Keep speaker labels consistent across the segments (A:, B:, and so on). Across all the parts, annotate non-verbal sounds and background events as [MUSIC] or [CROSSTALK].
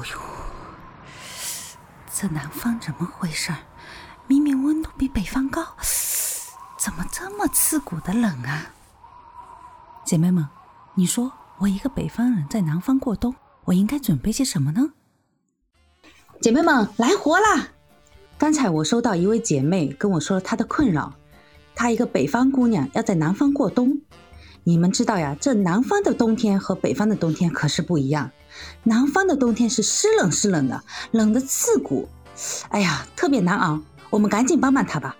A: 哦呦，这南方怎么回事儿？明明温度比北方高，怎么这么刺骨的冷啊？姐妹们，你说我一个北方人在南方过冬，我应该准备些什么呢？姐妹们，来活啦！刚才我收到一位姐妹跟我说她的困扰，她一个北方姑娘要在南方过冬。你们知道呀，这南方的冬天和北方的冬天可是不一样。南方的冬天是湿冷湿冷的，冷的刺骨，哎呀，特别难熬。我们赶紧帮帮他吧。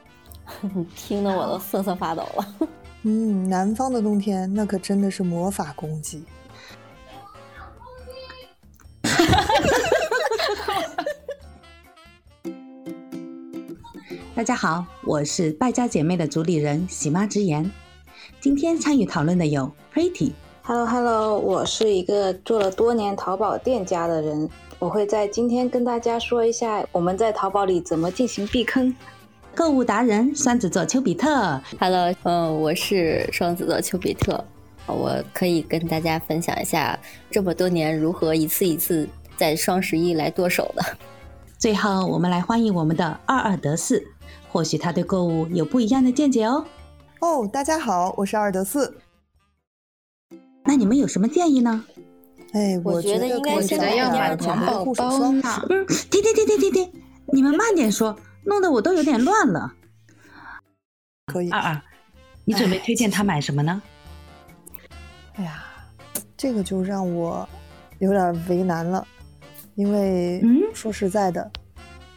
A: [LAUGHS]
B: 听得我都瑟瑟发抖了。[LAUGHS]
C: 嗯，南方的冬天那可真的是魔法攻击。[LAUGHS]
A: 大家好，我是败家姐妹的主理人喜妈直言。今天参与讨论的有 Pretty。
D: Hello Hello，我是一个做了多年淘宝店家的人，我会在今天跟大家说一下我们在淘宝里怎么进行避坑。
A: 购物达人双子座丘比特
B: ，Hello，嗯，我是双子座丘比特，我可以跟大家分享一下这么多年如何一次一次在双十一来剁手的。
A: 最后，我们来欢迎我们的二二得四，或许他对购物有不一样的见解哦。
C: 哦，大家好，我是二得四。
A: 那你们有什么建议呢？
C: 哎，
B: 我
C: 觉得
B: 应该
C: 是
B: 要
C: 买
B: 环
C: 保包
B: 呢。
A: 嗯，停停停停停停，你们慢点说，弄得我都有点乱了。
C: 可以。
A: 二二，你准备推荐他买什么呢？
C: 哎呀，这个就让我有点为难了，因为说实在的，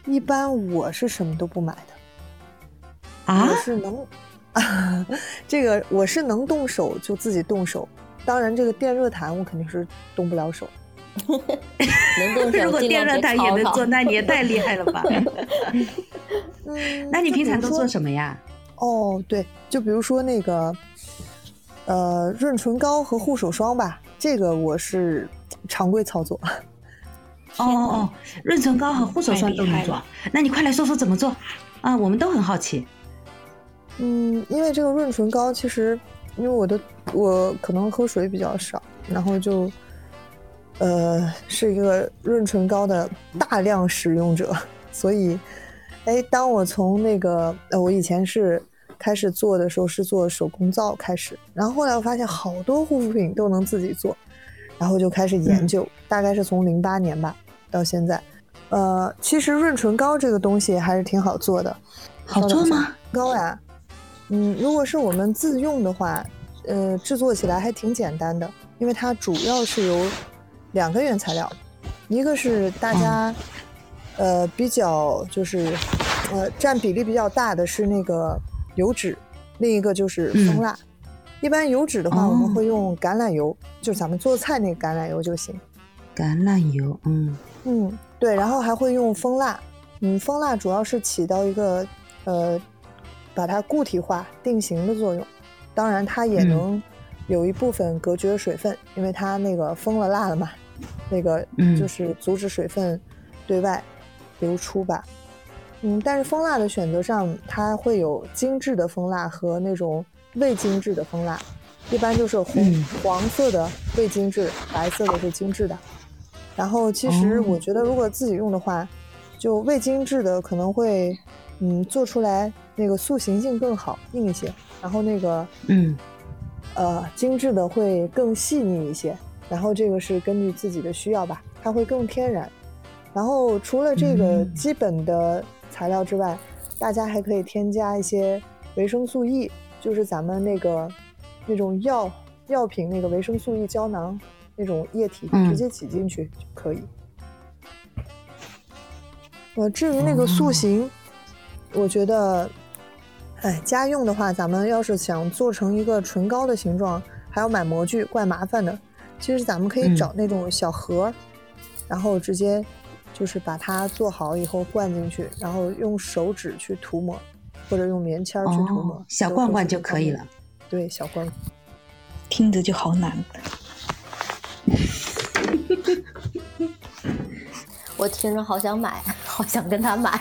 C: 一般我是什么都不买的。
A: 啊？
C: 我是能。[LAUGHS] 这个我是能动手就自己动手，当然这个电热毯我肯定是动不了手。[LAUGHS]
B: 能动手，
A: 如果电热毯也能做，那你也太厉害了吧？[LAUGHS]
C: 嗯，
A: 那你平常都做什么呀？
C: 哦，对，就比如说那个，呃，润唇膏和护手霜吧，这个我是常规操作。
A: 哦哦哦，润唇膏和护手霜都能做，那你快来说说怎么做啊？我们都很好奇。
C: 嗯，因为这个润唇膏其实，因为我的我可能喝水比较少，然后就，呃，是一个润唇膏的大量使用者，所以，哎，当我从那个呃，我以前是开始做的时候是做手工皂开始，然后后来我发现好多护肤品都能自己做，然后就开始研究，大概是从零八年吧到现在，呃，其实润唇膏这个东西还是挺好做的，
A: 好做吗？
C: 膏呀。嗯，如果是我们自用的话，呃，制作起来还挺简单的，因为它主要是由两个原材料，一个是大家呃比较就是呃占比例比较大的是那个油脂，另一个就是蜂蜡。一般油脂的话，我们会用橄榄油，就是咱们做菜那个橄榄油就行。
A: 橄榄油，嗯
C: 嗯，对，然后还会用蜂蜡，嗯，蜂蜡主要是起到一个呃。把它固体化、定型的作用，当然它也能有一部分隔绝水分，因为它那个封了蜡了嘛，那个就是阻止水分对外流出吧。嗯，但是蜂蜡的选择上，它会有精致的蜂蜡和那种未精致的蜂蜡，一般就是红黄色的未精致，白色的是精致的。然后其实我觉得，如果自己用的话，就未精致的可能会嗯做出来。那个塑形性更好，硬一些，然后那个，
A: 嗯，
C: 呃，精致的会更细腻一些，然后这个是根据自己的需要吧，它会更天然。然后除了这个基本的材料之外，大家还可以添加一些维生素 E，就是咱们那个那种药药品那个维生素 E 胶囊那种液体，直接挤进去就可以。呃，至于那个塑形，我觉得。哎，家用的话，咱们要是想做成一个唇膏的形状，还要买模具，怪麻烦的。其实咱们可以找那种小盒，然后直接就是把它做好以后灌进去，然后用手指去涂抹，或者用棉签去涂抹，
A: 小罐罐就可以了。
C: 对，小罐。
E: 听着就好难。[LAUGHS]
B: 我听着好想买，好想跟他买。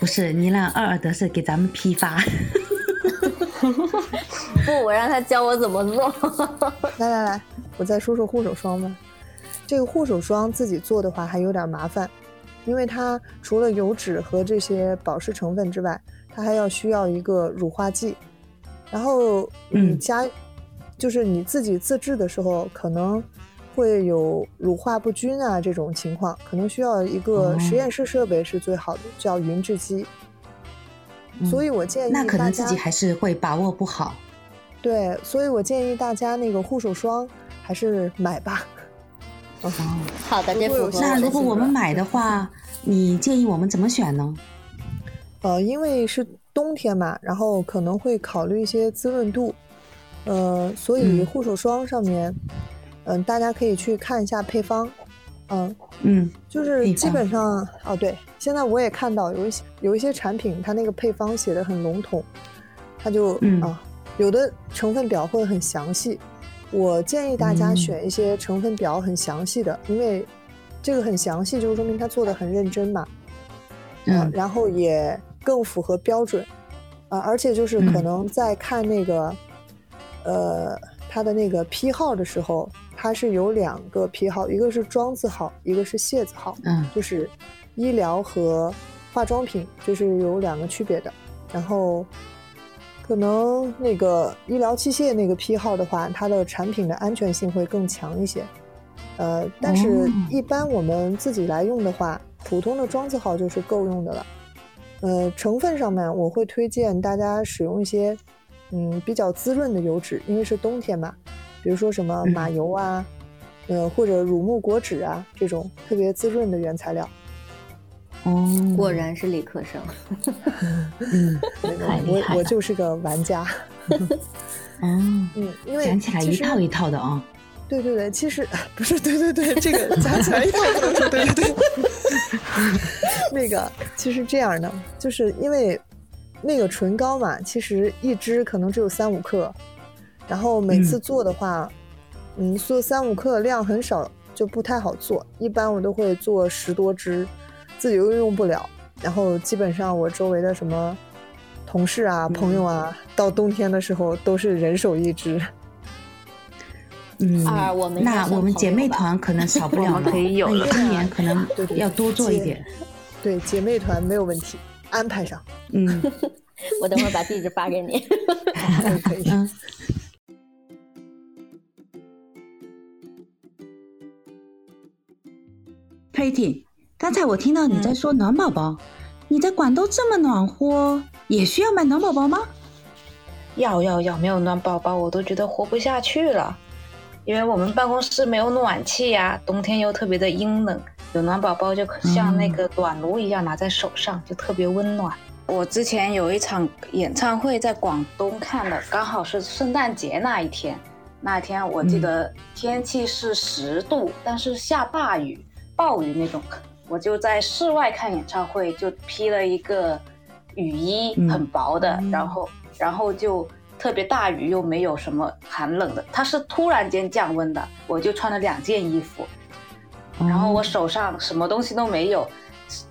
A: 不是你让二二得是给咱们批发，[LAUGHS]
B: 不，我让他教我怎么做。[LAUGHS]
C: 来来来，我再说说护手霜吧。这个护手霜自己做的话还有点麻烦，因为它除了油脂和这些保湿成分之外，它还要需要一个乳化剂。然后你
F: 嗯
C: 加，就是你自己自制的时候，可能会有乳化不均啊这种情况，可能需要一个
F: 哦
C: 实验室设备是最好的，叫匀制机。所以我建议
F: 嗯那可能自己还是会把握不好。
C: 对，所以我建议大家那个护手霜还是买吧。
F: 哦，[LAUGHS]
B: 好的，这符合
F: 那如果我们买的话，你建议我们怎么选呢？
C: 呃，因为是冬天嘛，然后可能会考虑一些滋润度，呃，所以
F: 嗯
C: 护手霜上面，嗯、大家可以去看一下配方，嗯、
F: 嗯
C: 就是基本上哦，对，现在我也看到有一些有一些产品，它那个配方写的很笼统，它就、
F: 嗯
C: 啊，有的成分表会很详细。我建议大家
F: 嗯。
C: 选一些成分表很详细的，因为这个很详细，就是说明他做的很认真嘛。呃
F: 嗯。
C: 然后也更符合标准，啊、而且就是可
F: 嗯。
C: 能在看那个，呃，它的那个批号的时候，它是有两个批号，一个是庄字号，一个是谢字号，
F: 嗯
C: 就是医疗和化妆品，这是有两个区别的。然后，可能那个医疗器械那个批号的话，它的产品的安全性会更强一些。呃，但是
F: 哦
C: 一般我们自己来用的话，普通的庄字号就是够用的了。呃，成分上面我会推荐大家使用一些，嗯，比较滋润的油脂，因为是冬天嘛，比如说什么
F: 嗯
C: 马油啊，呃，或者乳木果脂啊这种特别滋润的原材料。
F: 哦，
B: 果然是理科生。
F: 嗯 [LAUGHS]
C: 我我就是个玩家，
F: 哦，
C: 嗯，因为
F: 讲起来一套一套的啊。
C: 对对对，其实不是，对对对，这个讲起来一套不能说，对对对。那个其实这样的，就是因为那个唇膏嘛，其实一支可能只有三五克，然后每次
F: 嗯
C: 做的话，嗯，做三五克量很少，就不太好做。一般我都会做十多支，自己又用不了，然后基本上我周围的什么同事啊、朋友啊，到冬天的时候都是人手一支。
F: 嗯，
B: 啊我们
F: 那我们姐妹团可能少不 [LAUGHS] 了了，
E: 我们可以有了
F: 那今年可能要多做一点。[LAUGHS]
C: 对，姐妹团没有问题，安排上。
F: 嗯 [LAUGHS]
B: 我等会儿把地址发给你。
C: 可以可以。
F: 嗯，佩蒂，刚才我听到你在说暖宝宝，你在广东这么暖和，也需要买暖宝宝吗？
E: 要要要，没有暖宝宝我都觉得活不下去了。因为我们办公室没有暖气呀、冬天又特别的阴冷，有暖宝宝就像那个暖炉一样拿在手上，就特别温暖。我之前有一场演唱会在广东看的，刚好是圣诞节那一天。那天我记得天气是十度，但是下大雨，暴雨那种。我就在室外看演唱会，就披了一个雨衣，
F: 嗯
E: 很薄的，
F: 嗯
E: 然后然后就特别大雨，又没有什么寒冷的，它是突然间降温的，我就穿了两件衣服，然后我手上什么东西都没有，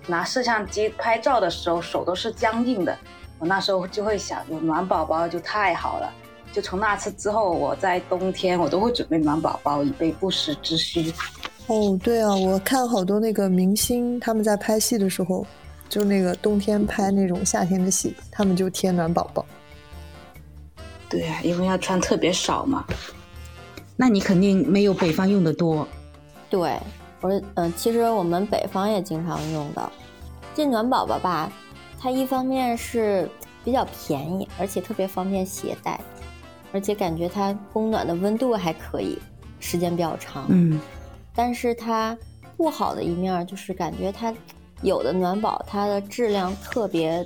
E: 拿摄像机拍照的时候手都是僵硬的，我那时候就会想，有暖宝宝就太好了。就从那次之后，我在冬天我都会准备暖宝宝，以备不时之需。
C: 哦，对啊，我看好多那个明星他们在拍戏的时候，就那个冬天拍那种夏天的戏，他们就贴暖宝宝。
E: 对啊，因为要穿特别少嘛。
F: 那你肯定没有北方用的多。
B: 对，我嗯、其实我们北方也经常用的。这暖宝宝吧，它一方面是比较便宜，而且特别方便携带，而且感觉它供暖的温度还可以，时间比较长。
F: 嗯
B: 但是它不好的一面儿就是感觉它有的暖宝它的质量特别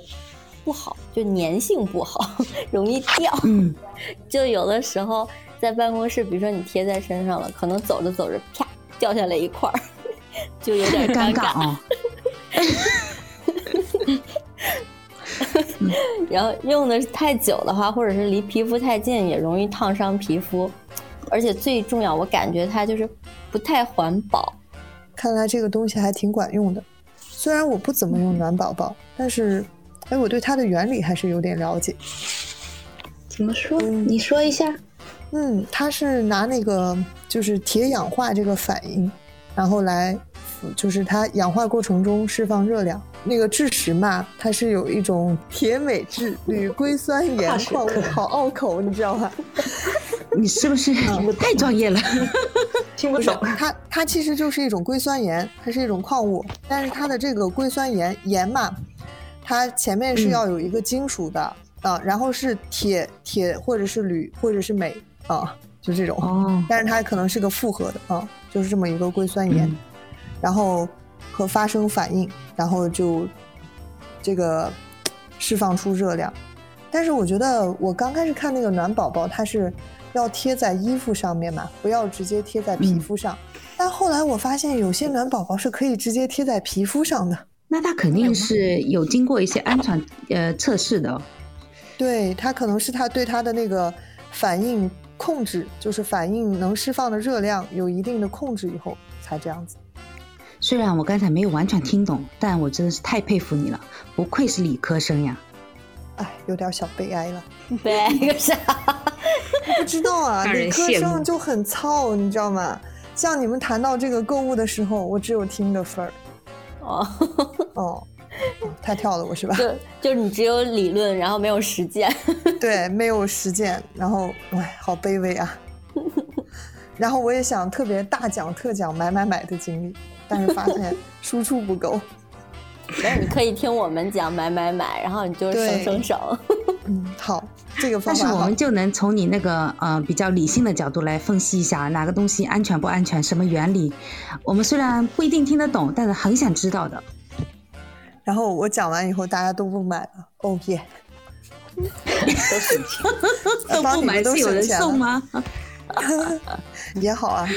B: 不好，就粘性不好，[LAUGHS] 容易掉。
F: 嗯，[LAUGHS]
B: 就有的时候在办公室，比如说你贴在身上了，可能走着走着啪掉下来一块儿，[LAUGHS] 就有点
F: 尴
B: 尴尬。
F: 啊。
B: 然后用的太久的话，或者是离皮肤太近，也容易烫伤皮肤。而且最重要，我感觉它就是不太环保。
C: 看来这个东西还挺管用的。虽然我不怎么用暖宝宝，但是，哎，我对它的原理还是有点了解。
E: 怎么说？
C: 嗯
E: 你说一下。
C: 嗯，它是拿那个就是铁氧化这个反应，然后来就是它氧化过程中释放热量。那个质石嘛，它是有一种铁镁质铝硅酸盐 [LAUGHS] 矿物，好拗口，你知道吗？[LAUGHS]
F: 你是不是太专业了？[LAUGHS]
E: 听不懂。[LAUGHS]
C: 它它其实就是一种硅酸盐，它是一种矿物，但是它的这个硅酸盐盐嘛，它前面是要有一个金属的啊，然后是铁铁或者是铝或者是镁啊，就这种。
F: 哦，
C: 但是它可能是个复合的啊，就是这么一个硅酸盐，然后和发生反应，然后就这个释放出热量。但是我觉得我刚开始看那个暖宝宝，它是要贴在衣服上面嘛，不要直接贴在皮肤上。但后来我发现有些暖宝宝是可以直接贴在皮肤上的。
F: 那它肯定是有经过一些安全呃测试的。
C: 对，它可能是它对它的那个反应控制，就是反应能释放的热量有一定的控制以后才这样子。
F: 虽然我刚才没有完全听懂，但我真的是太佩服你了，不愧是理科生呀。
C: 哎，有点小悲哀了。
B: 悲哀个啥？
C: 不知道啊，[LAUGHS] 理科生就很糙，你知道吗？像你们谈到这个购物的时候，我只有听的份儿。
B: 哦，
C: 哦，哦太跳了我是吧？
B: 就就是你只有理论，然后没有实践。[LAUGHS]
C: 对，没有实践，然后哎，好卑微啊。[LAUGHS] 然后我也想特别大讲特讲买买买的经历，但是发现输出不够。
B: 但是你可以听我们讲买买买，然后你就省省省。
C: 嗯，好，这个方法
F: 但是我们。就能从你那个呃比较理性的角度来分析一下哪个东西安全不安全，什么原理。我们虽然不一定听得懂，但是很想知道的。
C: 然后我讲完以后，大家都不买了。哦耶，[LAUGHS]
E: 都省钱。
F: 都不买是有人送吗？[LAUGHS]
C: 也好啊。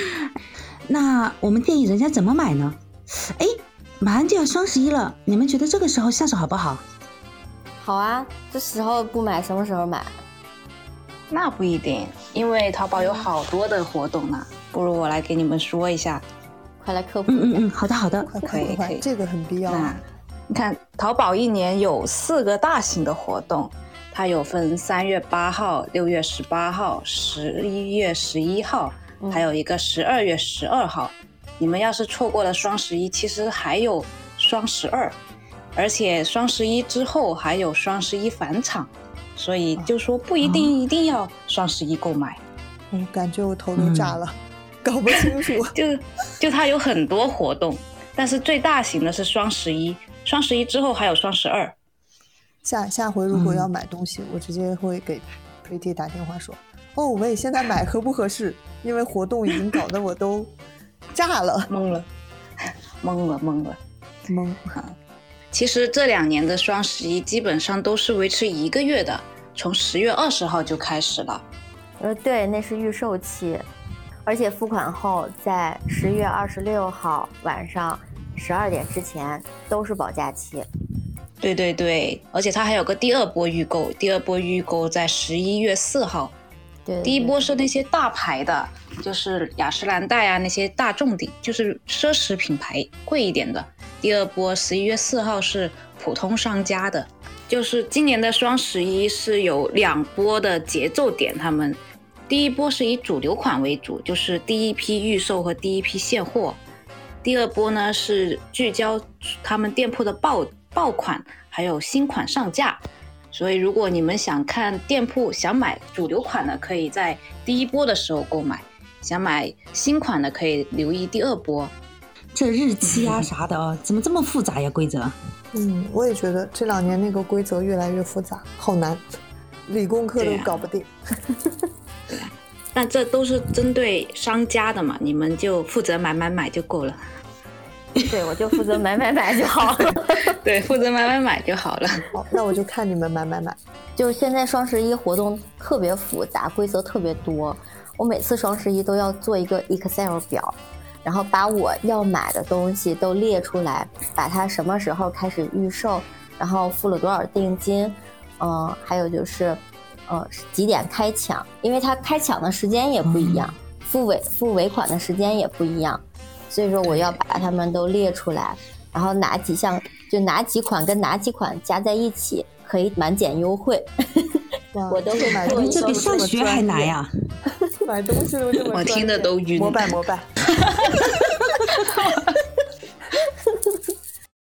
C: [LAUGHS]
F: 那我们建议人家怎么买呢？哎，马上就要双十一了，你们觉得这个时候下手好不好？
B: 好啊，这时候不买，什么时候买？
E: 那不一定，因为淘宝有好多的活动呢。不如我来给你们说一下。
B: 快来科普。
F: 嗯嗯嗯，好的好的。
C: 快
E: 可
C: 快快快，
E: 以可以
C: 这个很必要。
E: 你看，淘宝一年有四个大型的活动，它有分三月八号、六月十八号、十一月十一号，
B: 嗯
E: 还有一个十二月十二号。你们要是错过了双十一，其实还有双十二，而且双十一之后还有双十一返场，所以就说不一定一定要双十一购买。
C: 我感觉我头都炸了，搞不清楚。[LAUGHS]
E: 就就它有很多活动，但是最大型的是双十一，双十一之后还有双十二。
C: 下下回如果
F: 嗯
C: 要买东西，我直接会给 Pretty 打电话说：“哦喂，现在买合不合适？因为活动已经搞得我都炸了，
E: 懵了，懵了，懵了。
C: 懵。
E: 其实这两年的双十一基本上都是维持一个月的，从十月二十号就开始了。
B: 呃，对，那是预售期，而且付款后在十月二十六号晚上十二点之前都是保价期。
E: 对对对，而且它还有个第二波预购，第二波预购在十一月四号。
B: 对，
E: 第一波是那些大牌的，就是雅诗兰黛啊那些大众的，就是奢侈品牌贵一点的。第二波十一月四号是普通商家的，就是今年的双十一是有两波的节奏点，他们第一波是以主流款为主，就是第一批预售和第一批现货。第二波呢是聚焦他们店铺的爆爆款，还有新款上架。所以，如果你们想看店铺想买主流款的，可以在第一波的时候购买；想买新款的，可以留意第二波。
F: 这日期啊 [LAUGHS] 啥的啊，怎么这么复杂呀？规则？
C: 嗯，我也觉得这两年那个规则越来越复杂，好难，理工科都搞不定。[LAUGHS]
E: 但这都是针对商家的嘛，你们就负责买买买就够了。
B: 对，我就负责买买买就好了。[LAUGHS]
E: 对，负责买买买就好了。
C: 好，那我就看你们买买买。
B: 就现在双十一活动特别复杂，规则特别多。我每次双十一都要做一个 Excel 表，然后把我要买的东西都列出来，把它什么时候开始预售，然后付了多少定金，嗯、还有就是，呃，几点开抢，因为它开抢的时间也不一样，付尾付尾款的时间也不一样，所以说我要把它们都列出来，然后哪几项就哪几款跟哪几款加在一起可以满减优惠。[LAUGHS] 我都会
C: 买东西
F: 这比上学还难呀！[LAUGHS]
C: 买东西都这么
E: 我听
C: 的
E: 都晕
C: 膜拜膜拜。[LAUGHS] [LAUGHS]